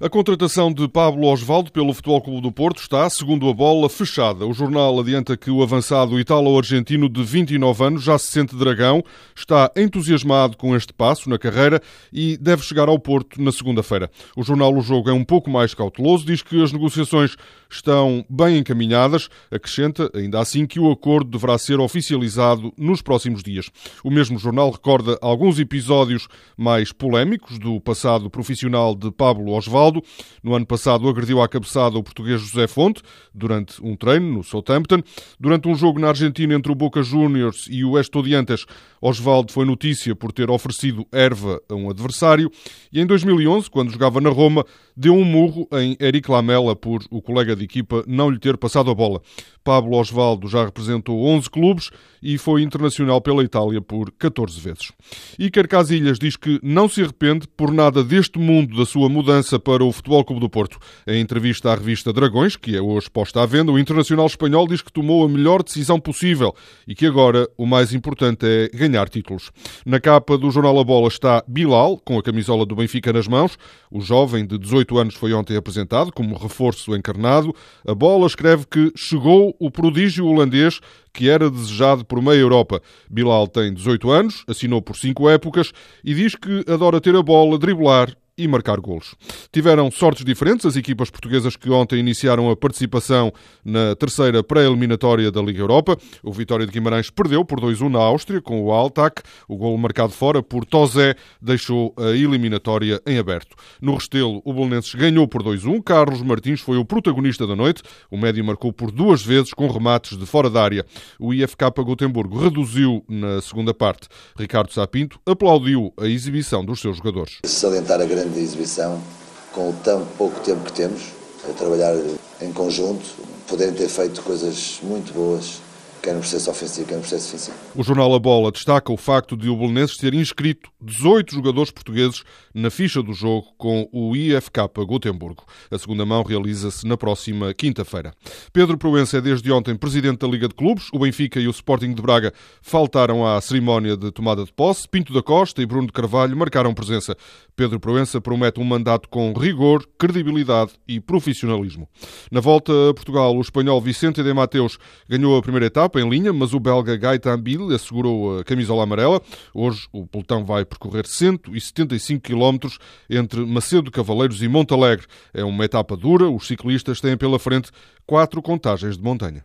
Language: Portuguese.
A contratação de Pablo Osvaldo pelo Futebol Clube do Porto está, segundo a bola, fechada. O jornal adianta que o avançado italo-argentino de 29 anos já se sente dragão, está entusiasmado com este passo na carreira e deve chegar ao Porto na segunda-feira. O jornal O Jogo é um pouco mais cauteloso, diz que as negociações estão bem encaminhadas, acrescenta, ainda assim, que o acordo deverá ser oficializado nos próximos dias. O mesmo jornal recorda alguns episódios mais polémicos do passado profissional de Pablo Osvaldo no ano passado agrediu à cabeçada o português José Fonte durante um treino no Southampton. Durante um jogo na Argentina entre o Boca Juniors e o Estudiantes, Osvaldo foi notícia por ter oferecido erva a um adversário. E em 2011, quando jogava na Roma, deu um murro em Eric Lamela por o colega de equipa não lhe ter passado a bola. Pablo Osvaldo já representou 11 clubes e foi internacional pela Itália por 14 vezes. Iker Casilhas diz que não se arrepende por nada deste mundo da sua mudança para o Futebol Clube do Porto. Em entrevista à revista Dragões, que é hoje posta à venda, o internacional espanhol diz que tomou a melhor decisão possível e que agora o mais importante é ganhar títulos. Na capa do jornal A Bola está Bilal, com a camisola do Benfica nas mãos. O jovem de 18 anos foi ontem apresentado como reforço encarnado. A Bola escreve que chegou o prodígio holandês que era desejado por meia Europa. Bilal tem 18 anos, assinou por cinco épocas e diz que adora ter a bola, driblar e marcar golos. Tiveram sortes diferentes as equipas portuguesas que ontem iniciaram a participação na terceira pré-eliminatória da Liga Europa. O Vitória de Guimarães perdeu por 2-1 na Áustria com o Altac. O golo marcado fora por Tozé deixou a eliminatória em aberto. No Restelo, o Bolonenses ganhou por 2-1. Carlos Martins foi o protagonista da noite. O médio marcou por duas vezes com remates de fora da área. O IFK Gotemburgo reduziu na segunda parte. Ricardo Sapinto aplaudiu a exibição dos seus jogadores. Salientar a grande grande exibição com o tão pouco tempo que temos a trabalhar em conjunto, poderem ter feito coisas muito boas quer no processo ofensivo, quer no processo defensivo. O jornal A Bola destaca o facto de o Belenenses ter inscrito 18 jogadores portugueses na ficha do jogo com o IFK Gotemburgo. A segunda mão realiza-se na próxima quinta-feira. Pedro Proença é desde ontem presidente da Liga de Clubes. O Benfica e o Sporting de Braga faltaram à cerimónia de tomada de posse. Pinto da Costa e Bruno de Carvalho marcaram presença. Pedro Proença promete um mandato com rigor, credibilidade e profissionalismo. Na volta a Portugal, o espanhol Vicente de Mateus ganhou a primeira etapa etapa em linha, mas o belga Gaetan Bill assegurou a camisola amarela. Hoje o pelotão vai percorrer 175 km entre Macedo Cavaleiros e Montalegre. É uma etapa dura, os ciclistas têm pela frente quatro contagens de montanha.